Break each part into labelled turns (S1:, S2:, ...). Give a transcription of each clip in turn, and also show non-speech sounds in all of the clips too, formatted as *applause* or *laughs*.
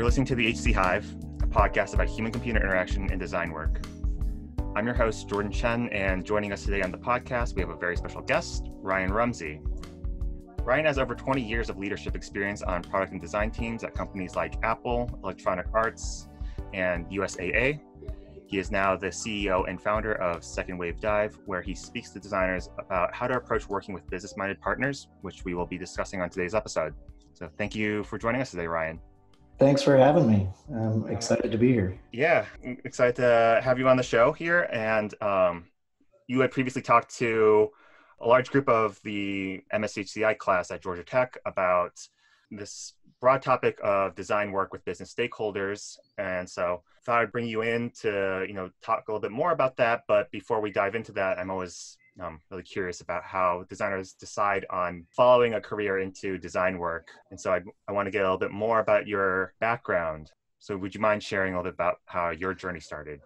S1: You're listening to the HC Hive, a podcast about human computer interaction and design work. I'm your host, Jordan Chen, and joining us today on the podcast, we have a very special guest, Ryan Rumsey. Ryan has over 20 years of leadership experience on product and design teams at companies like Apple, Electronic Arts, and USAA. He is now the CEO and founder of Second Wave Dive, where he speaks to designers about how to approach working with business minded partners, which we will be discussing on today's episode. So, thank you for joining us today, Ryan.
S2: Thanks for having me. I'm excited to be here.
S1: Yeah, excited to have you on the show here. And um, you had previously talked to a large group of the MSHCI class at Georgia Tech about this broad topic of design work with business stakeholders. And so I thought I'd bring you in to, you know, talk a little bit more about that. But before we dive into that, I'm always I'm really curious about how designers decide on following a career into design work. And so I, I want to get a little bit more about your background. So would you mind sharing a little bit about how your journey started?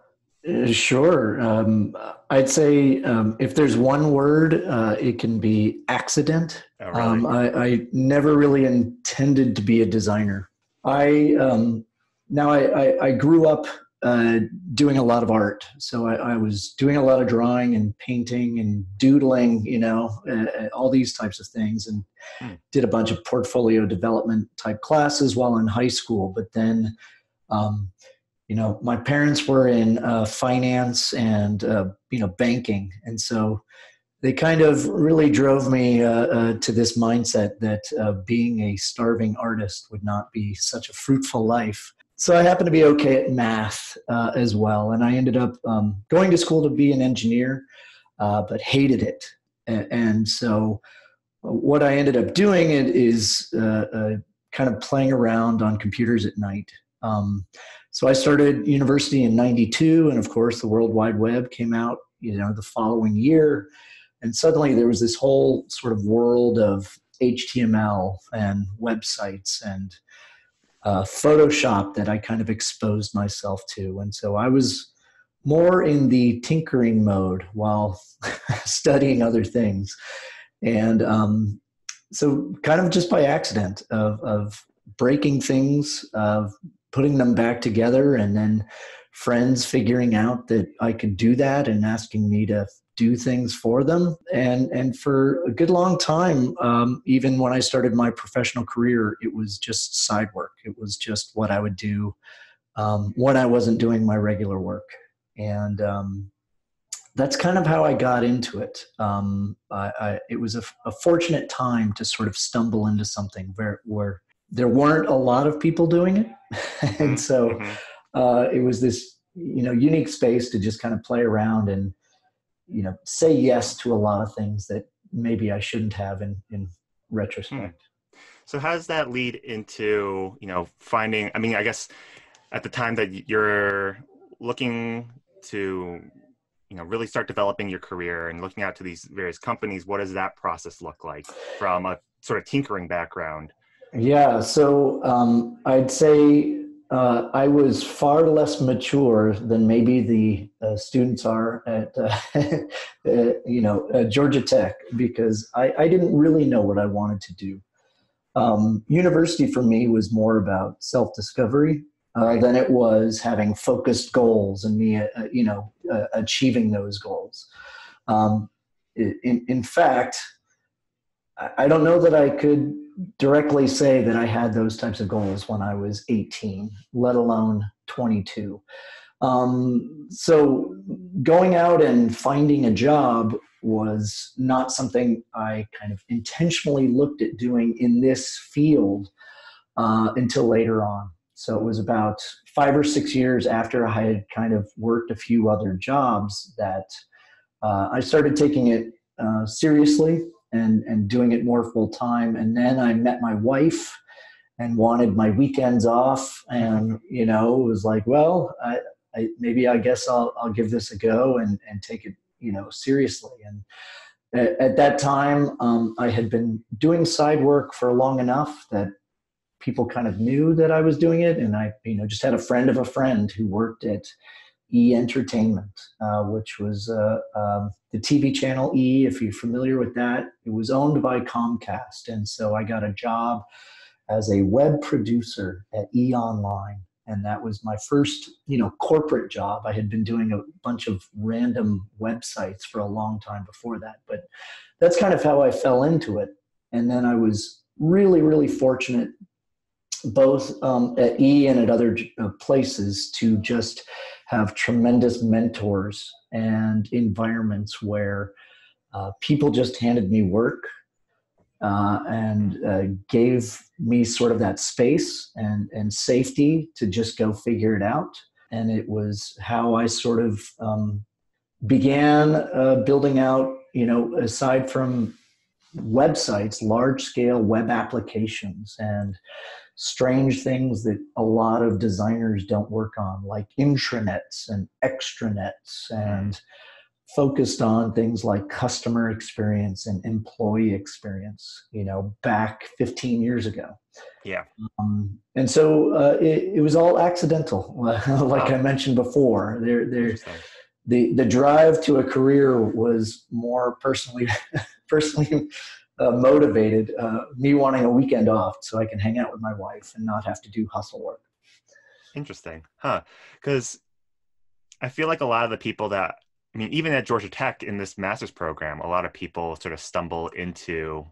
S2: Uh, sure. Um, I'd say um, if there's one word, uh, it can be accident. Oh, really? um, I, I, never really intended to be a designer. I um, now I, I, I, grew up uh, doing a lot of art, so I, I, was doing a lot of drawing and painting and doodling, you know, uh, uh all these types of things, and hmm. did a bunch of portfolio development type classes while in high school. But then um, you know my parents were in uh, finance and uh, you know banking and so they kind of really drove me uh, uh to this mindset that uh, being a starving artist would not be such a fruitful life so i happened to be okay at math uh, as well and i ended up um, going to school to be an engineer but hated it and, and, so what i ended up doing is kind of playing around on computers at night um, so I started university in 92, and of course, the World Wide Web came out, you know, the following year. And suddenly there was this whole sort of world of HTML and websites and uh, Photoshop that I kind of exposed myself to. And so I was more in the tinkering mode while *laughs* studying other things. And um, so, kind of just by accident of, of breaking things, of putting them back together and then friends figuring out that I could do that and asking me to do things for them. And and for a good long time um, even when i started my professional career it was just side work. It was just what i would do um, when i wasn't doing my regular work. And um, that's kind of how i got into it. Um, I, I, it was a, a, fortunate time to sort of stumble into something where, where there weren't a lot of people doing it, *laughs* and mm-hmm. so mm-hmm. uh, it was this you know unique space to just kind of play around and you know say yes to a lot of things that maybe I shouldn't have in in retrospect.
S1: Hmm. So how does that lead into you know finding? I mean, I guess at the time that you're looking to you know really start developing your career and looking out to these various companies what does that process look like from a sort of tinkering background
S2: yeah, so um, I'd say uh, I was far less mature than maybe the uh, students are at, uh, *laughs* uh you know, Georgia Tech because I, I, didn't really know what I wanted to do. Um, university for me was more about self-discovery uh, than it was having focused goals and me, uh, you know, achieving those goals. Um, in, in fact, I don't know that I could directly say that I had those types of goals when I was 18, let alone 22. Um, so going out and finding a job was not something I kind of intentionally looked at doing in this field uh, until later on. So it was about five or six years after I had kind of worked a few other jobs that uh, I started taking it uh, seriously and and doing it more full time. And then I met my wife and wanted my weekends off, and you know it was like, well, I, I, maybe I guess I'll I'll give this a go and and take it you know seriously. And at, at that time, um, I had been doing side work for long enough that people kind of knew that I was doing it, and I you know just had a friend of a friend who worked at E Entertainment, uh, which was uh, um, the TV channel E. If you're familiar with that, it was owned by Comcast, and so I got a job as a web producer at E Online. And that was my first, you know, corporate job. I had been doing a bunch of random websites for a long time before that, but that's kind of how I fell into it. And then I was really, really fortunate, both um, at E and at other uh, places, to just have tremendous mentors and environments where uh, people just handed me work uh, and uh, gave me sort of that space and, and safety to just go figure it out. And it was how I sort of um, began uh, building out, you know, aside from websites, large scale web applications and strange things that a lot of designers don't work on, like intranets and extranets and focused on things like customer experience and employee experience you know back 15 years ago.
S1: Yeah.
S2: Um, and so uh, it, it, was all accidental *laughs* like oh. i mentioned before. There there the the drive to a career was more personally *laughs* personally uh, motivated uh, me wanting a weekend off so i can hang out with my wife and not have to do hustle work
S1: interesting huh because i feel like a lot of the people that I mean, even at Georgia Tech in this master's program, a lot of people sort of stumble into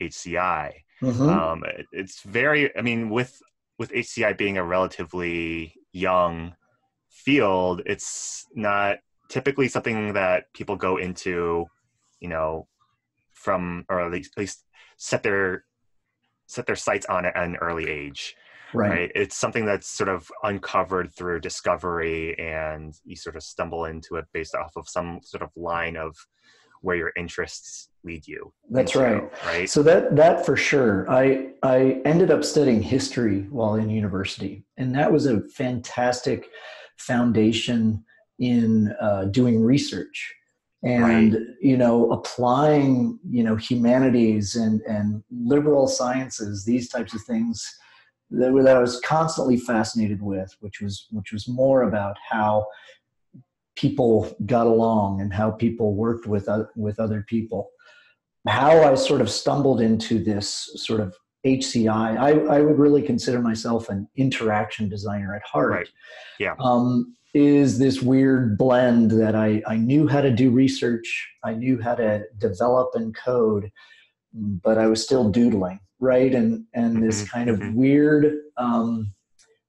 S1: HCI. Mm-hmm. Um, it, it's very, I mean, with with HCI being a relatively young field, it's not typically something that people go into, you know, from or at least, at least set their set their sights on at an early age right. right. It's something that's sort of uncovered through discovery, and you sort of stumble into it based off of some sort of line of where your interests lead you.
S2: That's into, right. Right. So that that for sure. I I ended up studying history while in university, and that was a fantastic foundation in uh, doing research and right. you know applying you know humanities and and liberal sciences these types of things that, that I was constantly fascinated with, which was which was more about how people got along and how people worked with uh, with other people. How I sort of stumbled into this sort of HCI. I, I would really consider myself an interaction designer at heart.
S1: Right. Yeah.
S2: Um, is this weird blend that I, I knew how to do research, I knew how to develop and code, but I was still doodling right? And and this mm-hmm. kind of mm-hmm. weird um,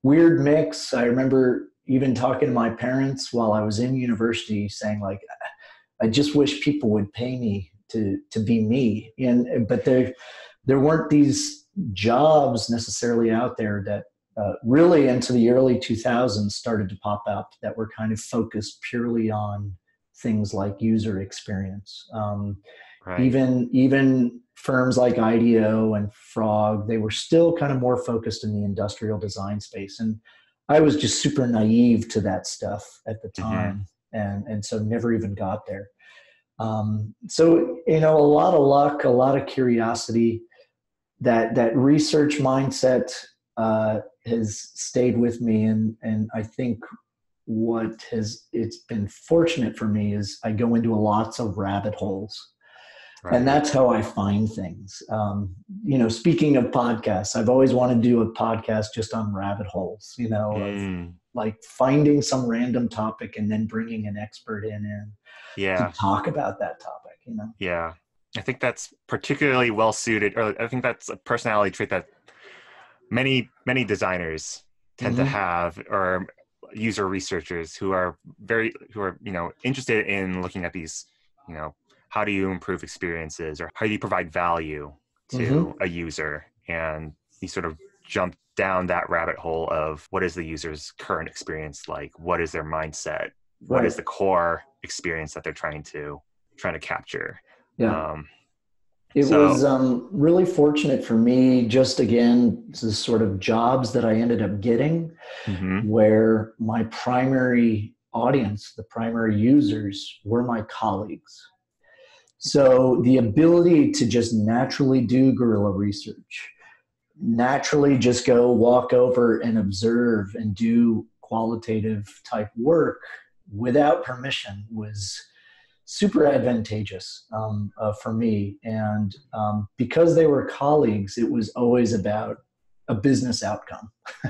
S2: weird mix. I remember even talking to my parents while I was in university, saying like, I just wish people would pay me to to be me. And but there there weren't these jobs necessarily out there that uh, really into the early 2000s started to pop up that were kind of focused purely on things like user experience. Um, right. Even even firms like IDEO and Frog, they were still kind of more focused in the industrial design space. And I was just super naive to that stuff at the mm-hmm. time. Mm-hmm. And, and so never even got there. Um, so, you know, a lot of luck, a lot of curiosity, that, that research mindset uh, has stayed with me. And, and I think what has, it's been fortunate for me is I go into lots of rabbit holes Right. And that's how I find things. Um, you know, speaking of podcasts, I've always wanted to do a podcast just on rabbit holes, you know, mm. like finding some random topic and then bringing an expert in and
S1: yeah.
S2: to talk about that topic, you know?
S1: Yeah. I think that's particularly well suited, or I think that's a personality trait that many, many designers tend mm-hmm. to have, or user researchers who are very, who are, you know, interested in looking at these, you know, how do you improve experiences or how do you provide value to mm-hmm. a user and you sort of jump down that rabbit hole of what is the user's current experience like what is their mindset what right. is the core experience that they're trying to trying to capture
S2: yeah um, it so, was um, really fortunate for me just again the sort of jobs that i ended up getting mm-hmm. where my primary audience the primary users were my colleagues so the ability to just naturally do guerrilla research, naturally just go walk over and observe and do qualitative type work without permission was super advantageous um, uh, for me. And um, because they were colleagues, it was always about a business outcome. *laughs*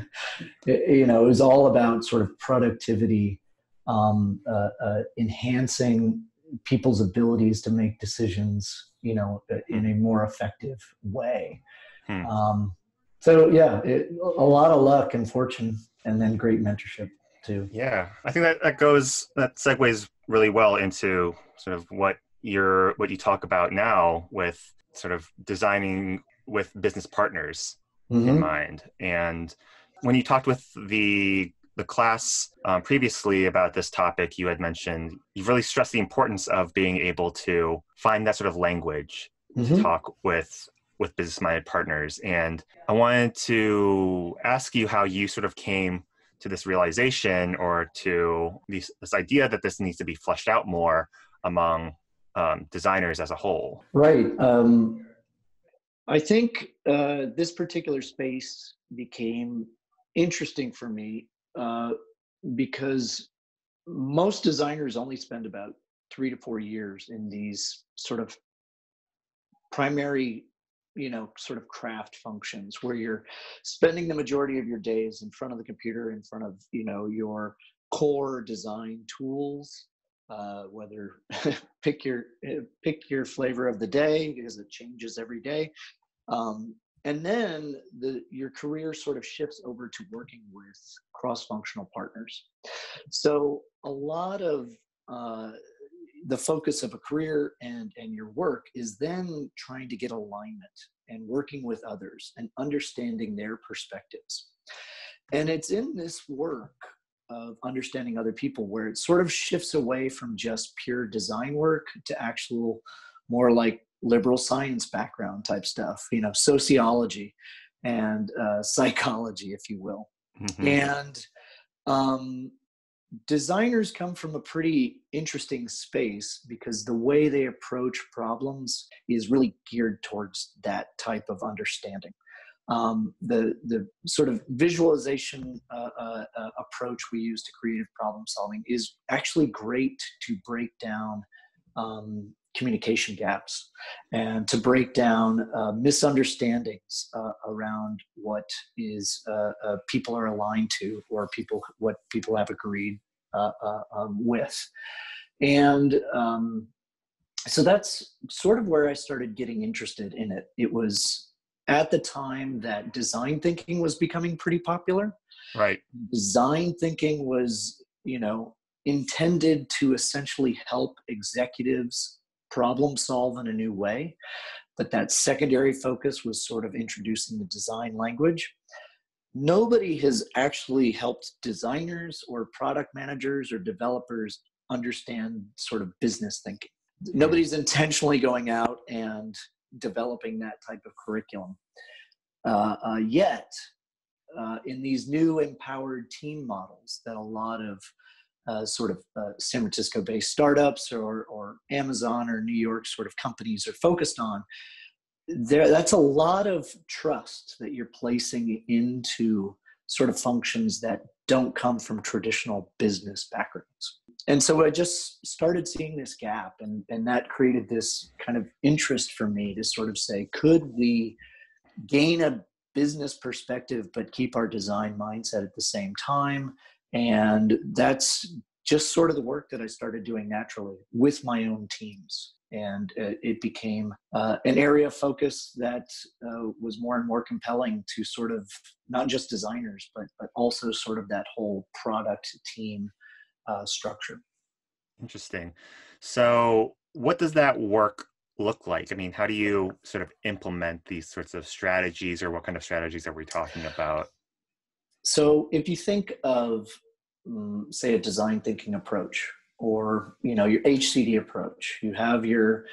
S2: it, you know, it was all about sort of productivity, um, uh, uh, enhancing people's abilities to make decisions, you know, in a more effective way. Hmm. Um, so yeah, it, a lot of luck and fortune, and then great mentorship too.
S1: Yeah, I think that that goes that segues really well into sort of what you're what you talk about now with sort of designing with business partners mm-hmm. in mind. And when you talked with the the class um, previously about this topic, you had mentioned you've really stressed the importance of being able to find that sort of language mm-hmm. to talk with with business minded partners. And I wanted to ask you how you sort of came to this realization or to this, idea that this needs to be fleshed out more among um, designers as a whole.
S2: Right. Um, I think uh, this particular space became interesting for me uh, because most designers only spend about three to four years in these sort of primary you know sort of craft functions where you're spending the majority of your days in front of the computer in front of you know your core design tools uh, whether *laughs* pick your eh, pick your flavor of the day because it changes every day um, and then the your career sort of shifts over to working with cross-functional partners. So a lot of uh, the focus of a career and and your work is then trying to get alignment and working with others and understanding their perspectives and it's in this work of understanding other people where it sort of shifts away from just pure design work to actual more like liberal science background type stuff you know sociology and uh, *laughs* psychology if you will mm-hmm. and um, designers come from a pretty interesting space because the way they approach problems is really geared towards that type of understanding. Um, the the sort of visualization uh, uh, uh, approach we use to creative problem solving is actually great to break down um, communication gaps and to break down uh, misunderstandings uh, around what is uh, people are aligned to or people what people have agreed um, with and um, so that's sort of where I started getting interested in it. It was at the time that design thinking was becoming pretty popular.
S1: Right.
S2: Design thinking was, you know, intended to essentially help executives problem solve in a new way. But that secondary focus was sort of introducing the design language. Nobody has actually helped designers or product managers or developers understand sort of business thinking. Nobody's intentionally going out and developing that type of curriculum. Uh, uh, yet, uh, in these new empowered team models that a lot of uh, sort of uh, San Francisco based startups or, or Amazon or New York sort of companies are focused on, there, that's a lot of trust that you're placing into sort of functions that don't come from traditional business backgrounds and so I just started seeing this gap, and, and that created this kind of interest for me to sort of say, could we gain a business perspective but keep our design mindset at the same time? And that's just sort of the work that I started doing naturally with my own teams. And uh, it became uh, an area of focus that uh, was more and more compelling to sort of not just designers, but, but also sort of that whole product team uh, structure.
S1: Interesting. So, what does that work look like? I mean, how do you sort of implement these sorts of strategies, or what kind of strategies are we talking about?
S2: So, if you think of, um, say, a design thinking approach, or you know your HCD approach, you have your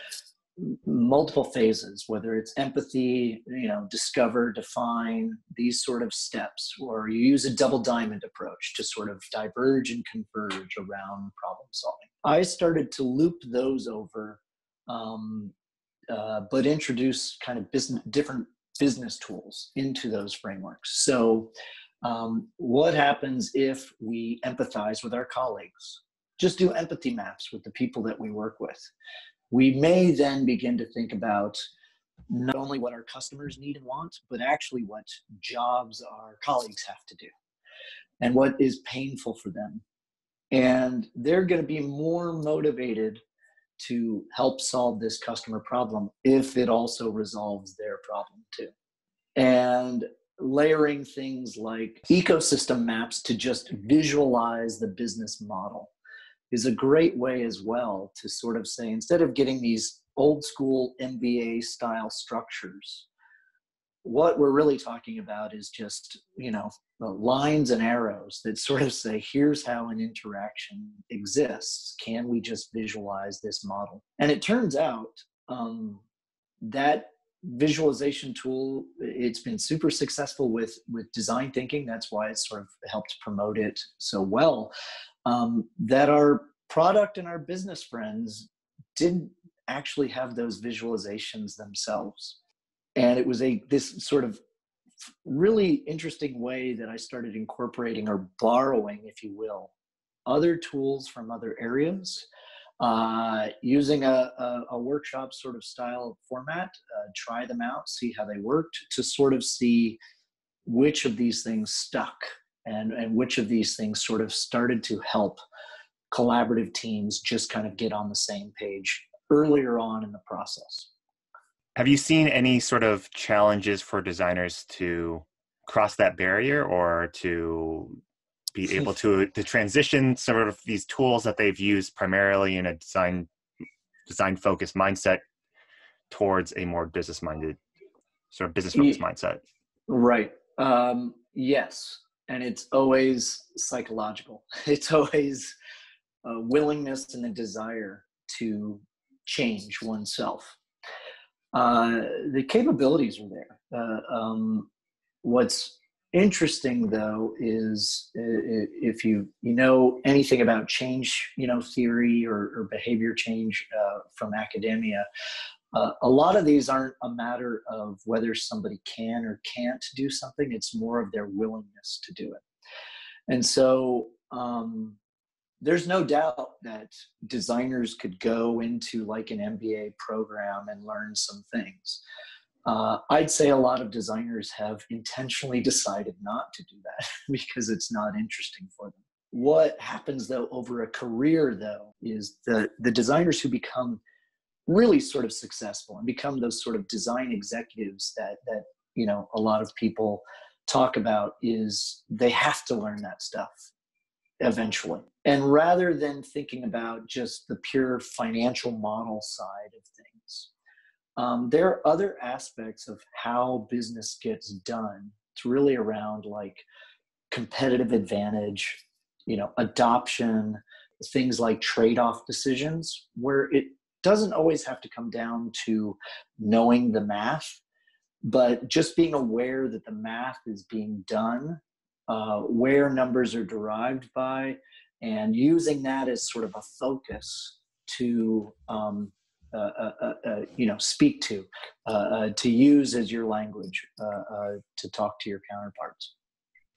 S2: multiple phases whether it's empathy you know discover define these sort of steps or you use a double diamond approach to sort of diverge and converge around problem solving. I started to loop those over um, uh, but introduce kind of business different business tools into those frameworks. So um, what happens if we empathize with our colleagues just do empathy maps with the people that we work with we may then begin to think about not only what our customers need and want, but actually what jobs our colleagues have to do and what is painful for them. And they're going to be more motivated to help solve this customer problem if it also resolves their problem too. And layering things like ecosystem maps to just visualize the business model is a great way as well to sort of say instead of getting these old school MBA style structures, what we're really talking about is just, you know, lines and arrows that sort of say, here's how an interaction exists. Can we just visualize this model? And it turns out um, that visualization tool it's been super successful with with design thinking. That's why it's sort of helped promote it so well. Um, that our product and our business friends didn't actually have those visualizations themselves. And it was a this sort of really interesting way that i started incorporating or borrowing if you will other tools from other areas uh, using a, a, a, workshop sort of style format uh, try them out see how they worked to sort of see which of these things stuck and, and which of these things sort of started to help collaborative teams just kind of get on the same page earlier on in the process.
S1: Have you seen any sort of challenges for designers to cross that barrier or to be able to to transition sort of these tools that they've used primarily in a design design focused mindset towards a more business minded sort of business focused mindset.
S2: Right. Um, yes. And it's always psychological. *laughs* It's always a willingness and a desire to change oneself. Uh, the capabilities are there. Uh, um, what's interesting though is if you you know anything about change you know theory or, or behavior change uh, from academia uh, a lot of these aren't a matter of whether somebody can or can't do something. It's more of their willingness to do it. And so um, there's no doubt that designers could go into like an mba program and learn some things uh, I'd say a lot of designers have intentionally decided not to do that *laughs* because it's not interesting for them. What happens though over a career though is the the designers who become really sort of successful and become those sort of design executives that that you know a lot of people talk about is they have to learn that stuff eventually. And rather than thinking about just the pure financial model side of things, um, there are other aspects of how business gets done. It's really around like competitive advantage, you know, adoption, things like trade off decisions, where it doesn't always have to come down to knowing the math, but just being aware that the math is being done, uh, where numbers are derived by, and using that as sort of a focus to um, Uh, uh, uh, you know speak to to use as your language to talk to your counterparts.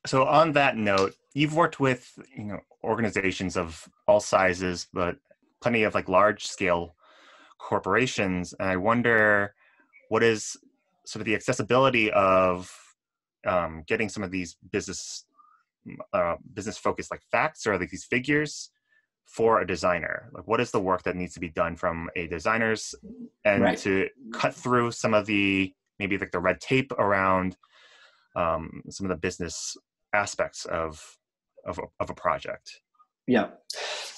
S1: So on that note you've worked with you know organizations of all sizes but plenty of like large scale corporations and i wonder what is sort of the accessibility of um, getting some of these business uh, business focused like facts or like these figures for a designer like what is the work that needs to be done from a designer's and right. to cut through some of the maybe like the red tape around um, some of the business aspects of of a, of a project
S2: yeah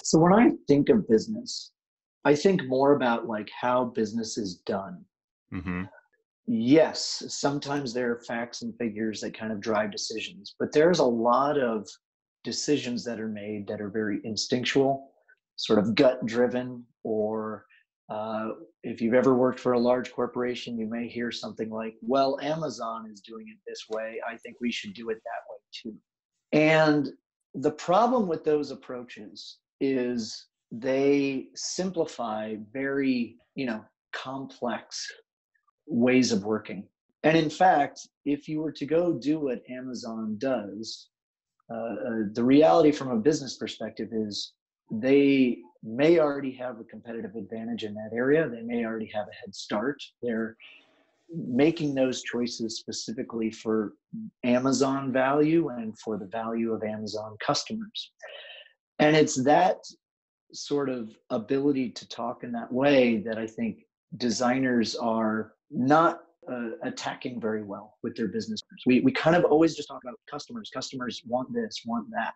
S2: so when i think of business i think more about like how business is done mm-hmm. yes sometimes there are facts and figures that kind of drive decisions but there's a lot of decisions that are made that are very instinctual, sort of gut driven, or uh, if you've ever worked for a large corporation, you may hear something like, well, Amazon is doing it this way. I think we should do it that way too. And the problem with those approaches is they simplify very, you know, complex ways of working. And in fact, if you were to go do what Amazon does, uh, the reality from a business perspective is they may already have a competitive advantage in that area. They may already have a head start. They're making those choices specifically for Amazon value and for the value of Amazon customers. And it's that sort of ability to talk in that way that I think designers are not uh, attacking very well with their business. We, we kind of always just talk about customers. Customers want this, want that.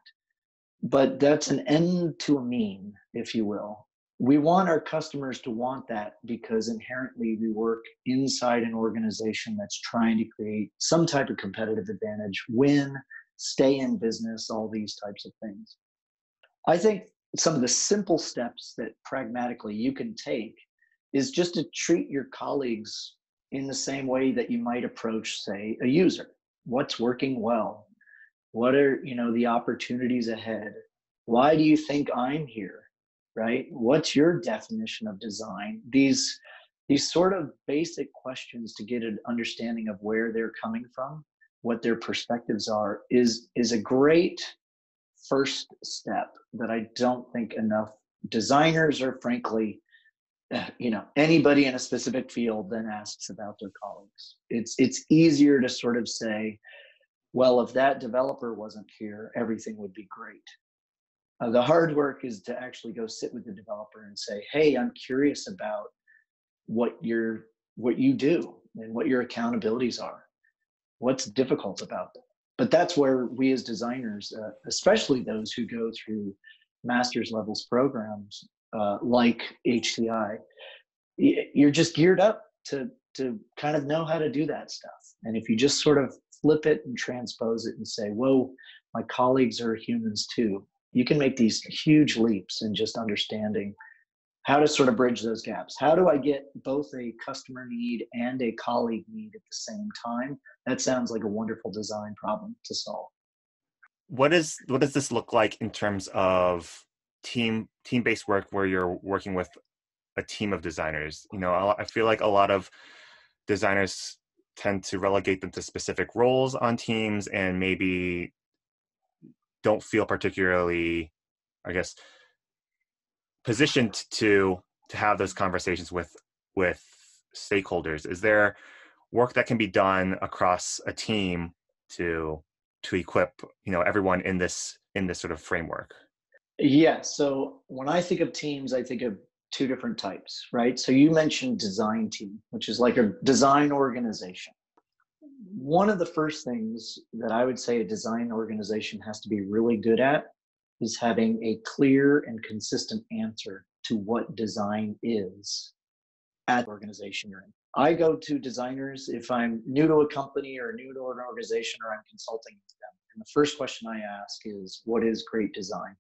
S2: But that's an end to a mean, if you will. We want our customers to want that because inherently we work inside an organization that's trying to create some type of competitive advantage, win, stay in business, all these types of things. I think some of the simple steps that pragmatically you can take is just to treat your colleagues in the same way that you might approach say a user. What's working well? What are you know the opportunities ahead? Why do you think i'm here right? What's your definition of design? These these sort of basic questions to get an understanding of where they're coming from what their perspectives are is is a great first step that I don't think enough designers or frankly you know anybody in a specific field then asks about their colleagues. It's it's easier to sort of say well if that developer wasn't here everything would be great. Uh, the hard work is to actually go sit with the developer and say hey i'm curious about what your what you do and what your accountabilities are. What's difficult about them but that's where we as designers, uh, especially those who go through master's levels programs uh, like HCI, you're just geared up to to kind of know how to do that stuff. And if you just sort of flip it and transpose it and say, "Whoa, my colleagues are humans too," you can make these huge leaps in just understanding how to sort of bridge those gaps. How do I get both a customer need and a colleague need at the same time? That sounds like a wonderful design problem to solve.
S1: What is what does this look like in terms of team team based work where you're working with a team of designers? You know, I feel like a lot of designers tend to relegate them to specific roles on teams and maybe don't feel particularly, I guess, positioned to to have those conversations with with stakeholders is there work that can be done across a team to to equip you know everyone in this in this sort of framework
S2: yeah so when i think of teams i think of two different types right so you mentioned design team which is like a design organization one of the first things that i would say a design organization has to be really good at is having a clear and consistent answer to what design is at the organization you're in. I go to designers if I'm new to a company or new to an organization or I'm consulting with them. And the first question I ask is, What is great design?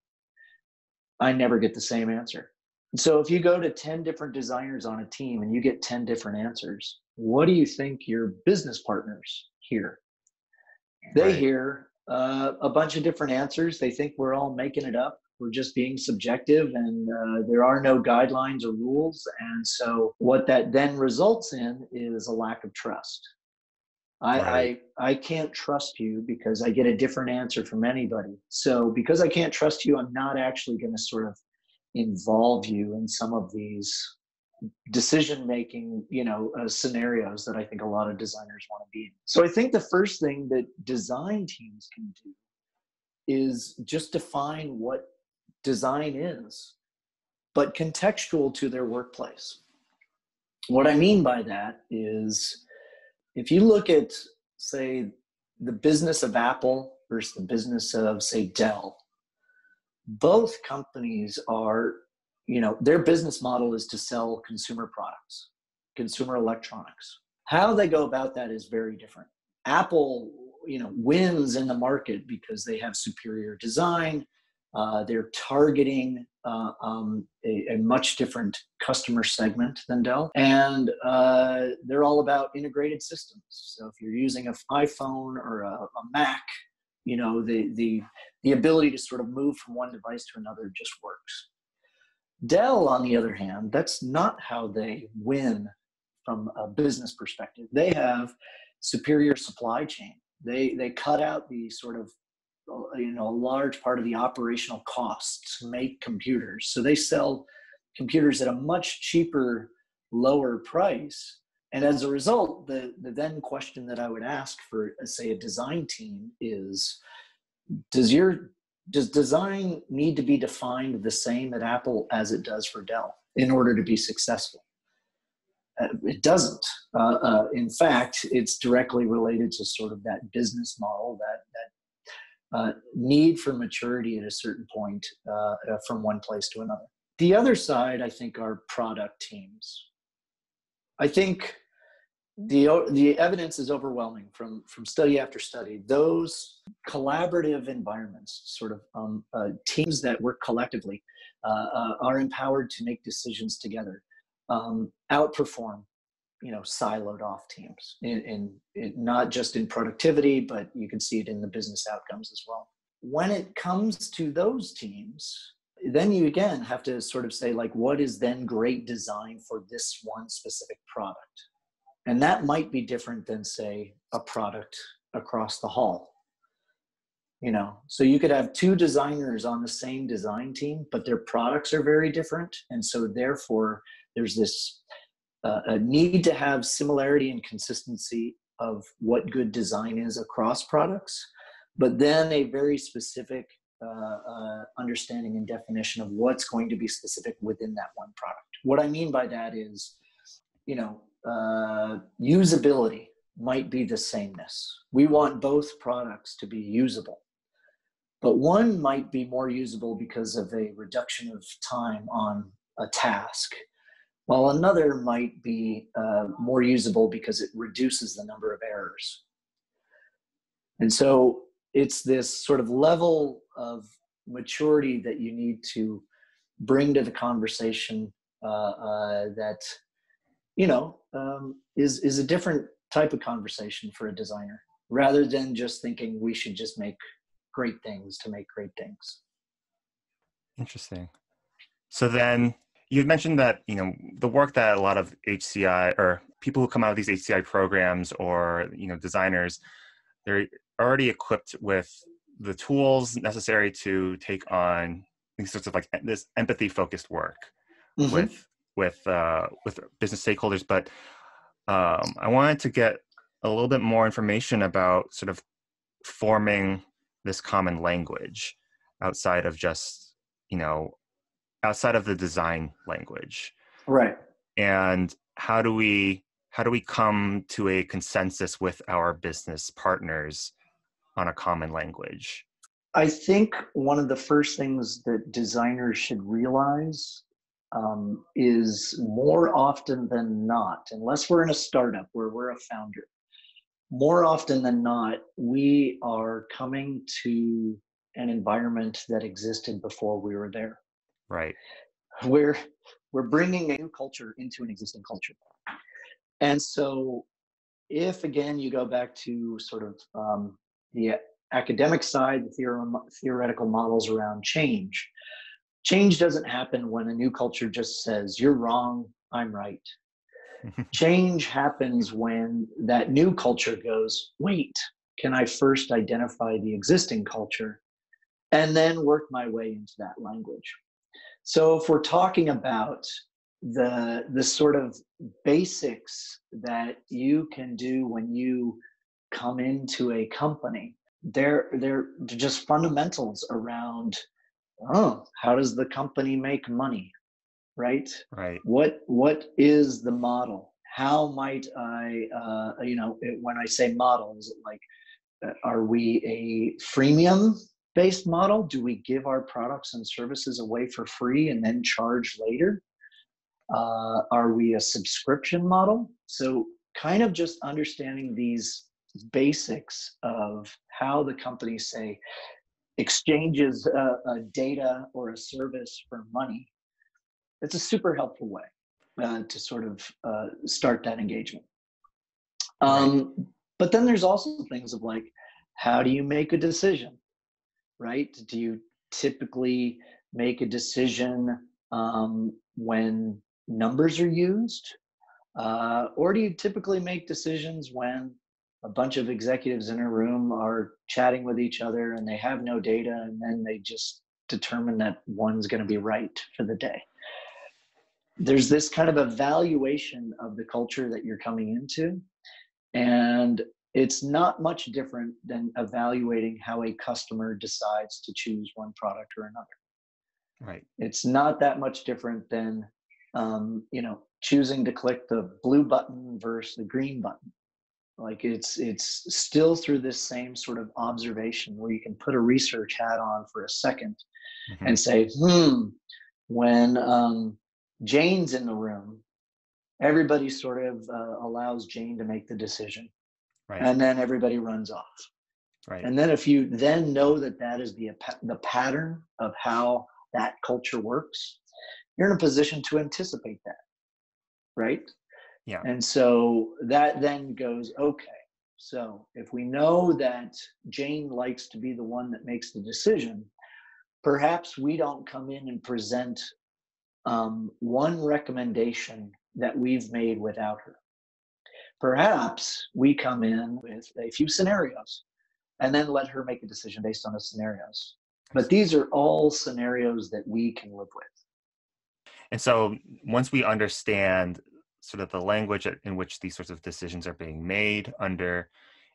S2: I never get the same answer. So if you go to 10 different designers on a team and you get 10 different answers, what do you think your business partners hear? They right. hear uh, a bunch of different answers. They think we're all making it up. We're just being subjective, and uh, there are no guidelines or rules. And so, what that then results in is a lack of trust. I, right. I I can't trust you because I get a different answer from anybody. So because I can't trust you, I'm not actually going to sort of involve you in some of these decision making you know uh, scenarios that i think a lot of designers want to be in so i think the first thing that design teams can do is just define what design is but contextual to their workplace what i mean by that is if you look at say the business of apple versus the business of say dell both companies are you know their business model is to sell consumer products consumer electronics. How they go about that is very different. Apple you know wins in the market because they have superior design uh, they're targeting uh, um, a, a, much different customer segment than Dell, and uh, they're all about integrated systems. So if you're using an iPhone or a, a Mac, you know the the the ability to sort of move from one device to another just works. Dell, on the other hand, that's not how they win from a business perspective. They have superior supply chain. They they cut out the sort of you know a large part of the operational costs to make computers. So they sell computers at a much cheaper, lower price, and as a result, the, the then question that I would ask for, say, a design team is, does your does design need to be defined the same at Apple as it does for Dell in order to be successful? Uh, it doesn't. Uh, uh, in fact, it's directly related to sort of that business model, that uh, need for maturity at a certain point uh, uh, from one place to another. The other side, I think, are product teams. I think the the evidence is overwhelming from from study after study. Those collaborative environments, sort of um, uh, teams that work collectively, uh, uh, are empowered to make decisions together, um, outperform, you know, siloed off teams. In, in, not just in productivity, but you can see it in the business outcomes as well. When it comes to those teams, then you again have to sort of say like, what is then great design for this one specific product? And that might be different than, say, a product across the hall. You know, so you could have two designers on the same design team, but their products are very different. And so, therefore, there's this uh, a need to have similarity and consistency of what good design is across products, but then a very specific uh, uh, understanding and definition of what's going to be specific within that one product. What I mean by that is, you know, uh, usability might be the sameness. We want both products to be usable, but one might be more usable because of a reduction of time on a task, while another might be uh, more usable because it reduces the number of errors. And so it's this sort of level of maturity that you need to bring to the conversation uh, uh, that you know, um, is is a different type of conversation for a designer rather than just thinking we should just make great things to make great things.
S1: Interesting. So then you mentioned that you know the work that a lot of HCI or people who come out of these HCI programs or you know designers they're already equipped with the tools necessary to take on these sorts of like this empathy focused work mm-hmm. with with uh, with business stakeholders, but um, I wanted to get a little bit more information about sort of forming this common language outside of just you know outside of the design language.
S2: Right.
S1: And how do we how do we come to a consensus with our business partners on a common language?
S2: I think one of the first things that designers should realize um, is more often than not, unless we're in a startup where we're a founder, more often than not, we are coming to an environment that existed before we were there.
S1: Right.
S2: We're we're bringing a new culture into an existing culture, and so if again you go back to sort of um, the academic side, the theorem, theoretical models around change, change doesn't happen when a new culture just says you're wrong i'm right. *laughs* Change happens when that new culture goes wait can i first identify the existing culture and then work my way into that language so if we're talking about the the sort of basics that you can do when you come into a company they're they're just fundamentals around oh how does the company make money right?
S1: Right.
S2: What what is the model? How might i uh, you know when i say model is it like uh, are we a freemium based model do we give our products and services away for free and then charge later uh, are we a subscription model so kind of just understanding these basics of how the companies say exchanges uh, a data or a service for money, it's a super helpful way uh, to sort of uh, start that engagement. Um. But then there's also things of like, how do you make a decision, right? Do you typically make a decision um, when numbers are used? Uh, or do you typically make decisions when a bunch of executives in a room are chatting with each other and they have no data and then they just determine that one's going to be right for the day there's this kind of evaluation of the culture that you're coming into and it's not much different than evaluating how a customer decides to choose one product or another.
S1: Right.
S2: It's not that much different than um, you know choosing to click the blue button versus the green button. Like it's it's still through this same sort of observation where you can put a research hat on for a 2nd mm-hmm. and say hmm when um, jane's in the room everybody sort of uh, allows jane to make the decision right. and then everybody runs off. Right. And then if you then know that that is the the pattern of how that culture works you're in a position to anticipate that. Right?
S1: Yeah.
S2: And so that then goes okay so if we know that jane likes to be the one that makes the decision perhaps we don't come in and present um, one recommendation that we've made without her perhaps we come in with a few scenarios and then let her make a decision based on the scenarios. But these are all scenarios that we can live with.
S1: And so once we understand sort of the language in which these sorts of decisions are being made under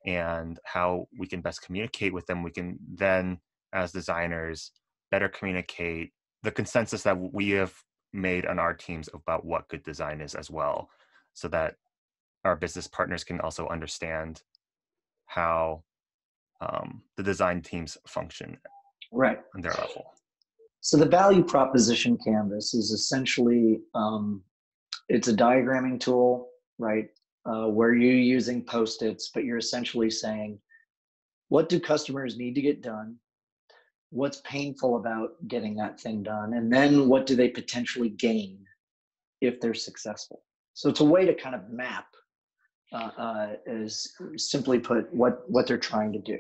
S1: and how we can best communicate with them, we can then, as designers, better communicate the consensus that we have made on our teams about what good design is as well, so that our business partners can also understand how um, the design teams function
S2: right
S1: on their level.
S2: So the value proposition canvas is essentially um, it's a diagramming tool, right? Uh, where you're using post-its, but you're essentially saying, what do customers need to get done? What's painful about getting that thing done? And then what do they potentially gain if they're successful? So it's a way to kind of map, uh, uh, is simply put, what what they're trying to do.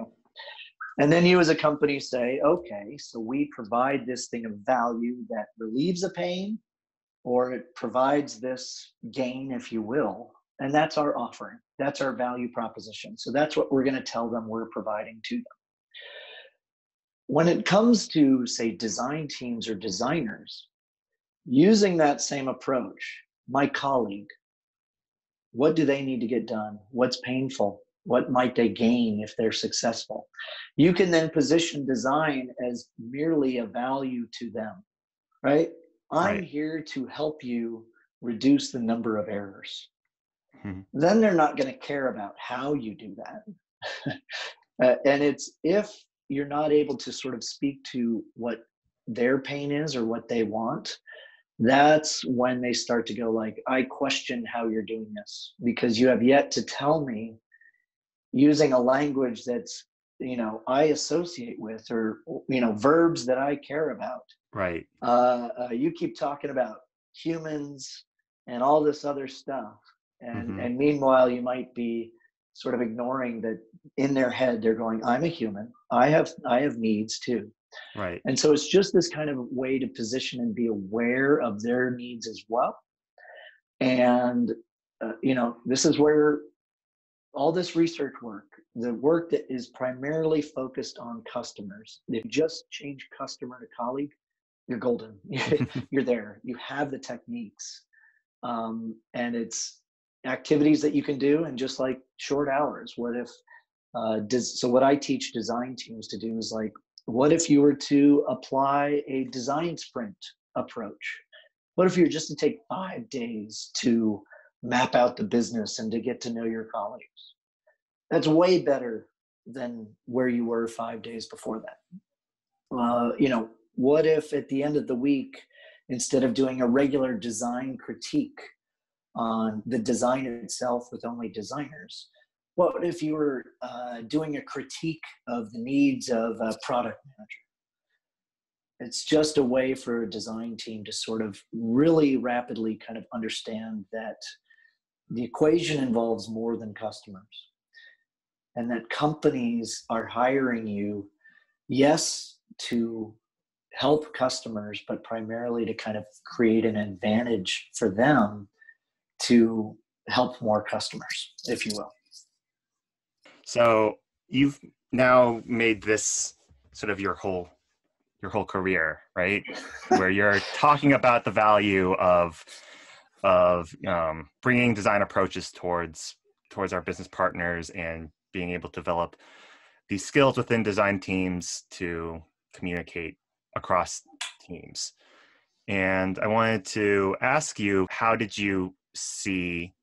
S2: And then you as a company say, okay, so we provide this thing of value that relieves a pain or it provides this gain, if you will. And that's our offering. That's our value proposition. So that's what we're going to tell them we're providing to them. When it comes to, say, design teams or designers, using that same approach, my colleague, what do they need to get done? What's painful? What might they gain if they're successful? You can then position design as merely a value to them, right? I'm right. here to help you reduce the number of errors. Mm-hmm. Then they're not going to care about how you do that. *laughs* uh, and it's if you're not able to sort of speak to what their pain is or what they want, that's when they start to go like, I question how you're doing this because you have yet to tell me using a language that's you know i associate with or you know verbs that i care about.
S1: Right.
S2: Uh, uh, you keep talking about humans and all this other stuff and mm-hmm. and meanwhile you might be sort of ignoring that in their head they're going i'm a human. I have i have needs too
S1: right
S2: and so it's just this kind of way to position and be aware of their needs as well and uh, you know this is where all this research work, the work that is primarily focused on customers, if you just change customer to colleague, you're golden. *laughs* you're there. You have the techniques. Um, and it's activities that you can do and just like short hours. What if, uh, does, so what I teach design teams to do is like, what if you were to apply a design sprint approach? What if you were just to take five days to map out the business and to get to know your colleagues. That's way better than where you were five days before that. Uh, you know, what if at the end of the week, instead of doing a regular design critique on the design itself with only designers, what if you were uh, doing a critique of the needs of a product manager? It's just a way for a design team to sort of really rapidly kind of understand that the equation involves more than customers and that companies are hiring you yes to help customers but primarily to kind of create an advantage for them to help more customers if you will
S1: so you've now made this sort of your whole your whole career, right? *laughs* Where you're talking about the value of of um, bringing design approaches towards towards our business partners and being able to develop these skills within design teams to communicate across teams. And I wanted to ask you, how did you see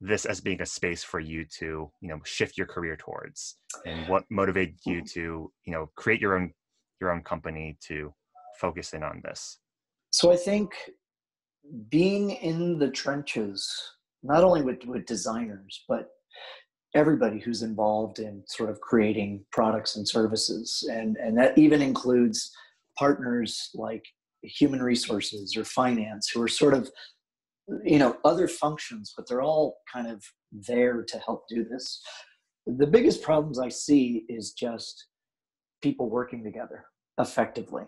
S1: this as being a space for you to, you know, shift your career towards? And *sighs* what motivated you to, you know, create your own your own company to focus in on this?
S2: So I think being in the trenches, not only with, with designers, but everybody who's involved in sort of creating products and services. And, and that even includes partners like human resources or finance who are sort of, you know, other functions, but they're all kind of there to help do this. The biggest problems I see is just people working together effectively.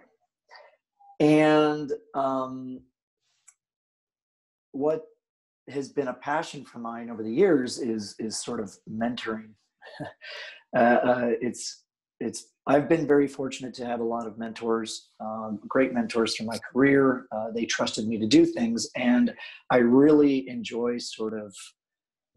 S2: And um, what has been a passion for mine over the years is is sort of mentoring. *laughs* uh, uh, it's it's I've been very fortunate to have a lot of mentors, um, great mentors through my career. Uh, they trusted me to do things, and I really enjoy sort of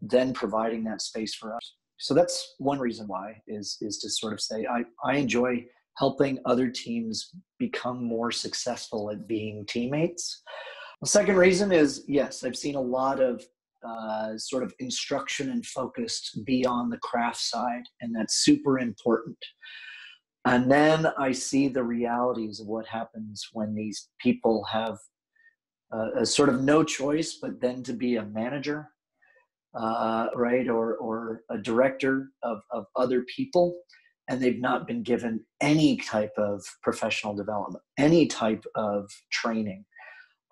S2: then providing that space for us. So that's one reason why is is to sort of say I I enjoy helping other teams become more successful at being teammates. The second reason is yes, I've seen a lot of uh, sort of instruction and focused beyond the craft side, and that's super important. And then I see the realities of what happens when these people have uh, a sort of no choice, but then to be a manager, uh, right, or or a director of of other people, and they've not been given any type of professional development, any type of training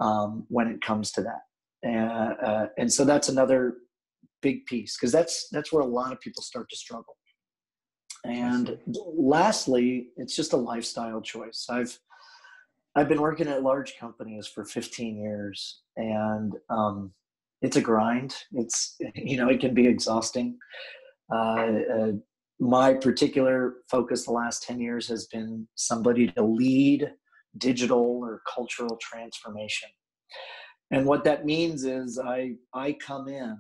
S2: um, when it comes to that. And, uh, and so that's another big piece because that's that's where a lot of people start to struggle. And lastly, it's just a lifestyle choice. I've I've been working at large companies for 15 years, and um, it's a grind. It's *laughs* you know it can be exhausting. Uh, uh, my particular focus the last 10 years has been somebody to lead digital or cultural transformation. And what that means is I, I come in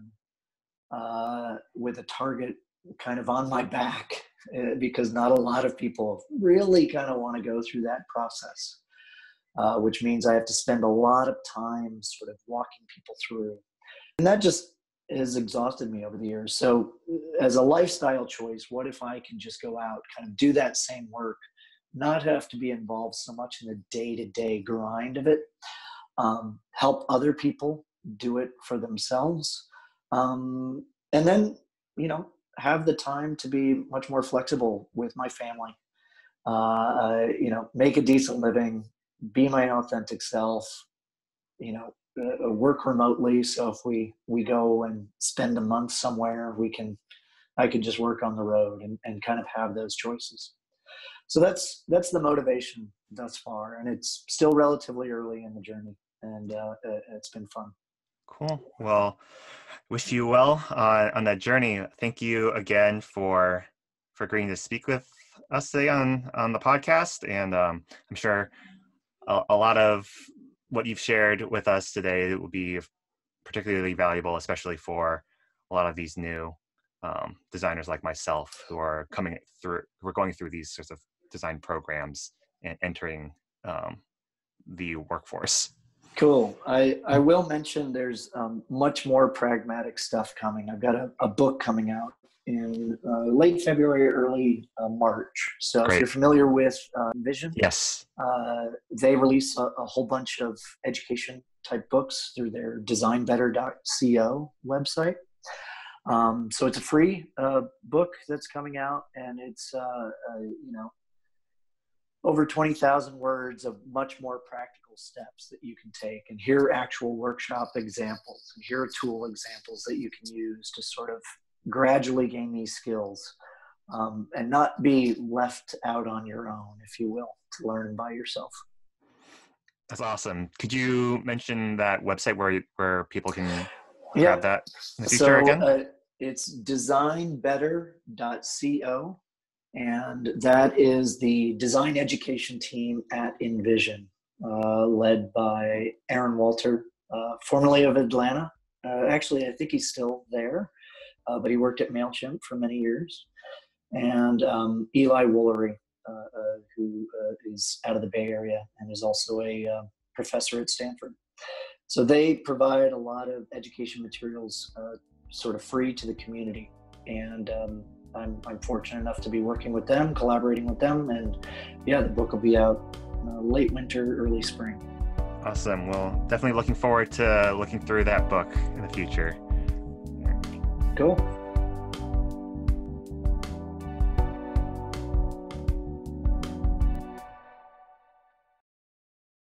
S2: uh, with a target kind of on my back uh, *laughs* because not a lot of people really kind of want to go through that process, uh, which means I have to spend a lot of time sort of walking people through. And that just has exhausted me over the years. So, as a lifestyle choice, what if I can just go out, kind of do that same work, not have to be involved so much in the day to day grind of it, um, help other people do it for themselves, um, and then, you know, have the time to be much more flexible with my family, uh, you know, make a decent living, be my authentic self, you know, uh, work remotely. So if we we go and spend a month somewhere, we can I can just work on the road and, and kind of have those choices. So that's that's the motivation thus far, and it's still relatively early in the journey, and uh, it's been fun.
S1: Cool. Well, wish you well uh, on that journey. Thank you again for for agreeing to speak with us today on on the podcast, and um, I'm sure a, a lot of what you've shared with us today will be particularly valuable, especially for a lot of these new um, designers like myself who are coming through, who are going through these sorts of design programs and entering um, the workforce.
S2: Cool. I, I will mention there's um, much more pragmatic stuff coming. I've got a, a book coming out in uh, late February, early uh, March. So Great. if you're familiar with uh, InVision,
S1: yes,
S2: uh, they release a, a, whole bunch of education type books through their designbetter.co website. Um, so it's a free uh, book that's coming out, and it's uh, you know over 20,000 words of much more practical steps that you can take and here are actual workshop examples and here are tool examples that you can use to sort of gradually gain these skills um, and not be left out on your own, if you will, to learn by yourself.
S1: That's awesome. Could you mention that website where where people can grab yeah. that in the future so, again? Uh,
S2: it's designbetter.co. And that is the design education team at InVision, uh, led by Aaron Walter, uh, formerly of Atlanta. Uh, actually, I think he's still there, uh, but he worked at MailChimp for many years. And um, Eli Woolery, uh, uh, who is out of the Bay Area and is also a professor at Stanford. So they provide a lot of education materials sort of free to the community. And um, I'm, I'm fortunate enough to be working with them, collaborating with them, and yeah, the book will be out uh, late winter, early spring.
S1: Awesome. Well, definitely looking forward to looking through that book in the future.
S2: Cool.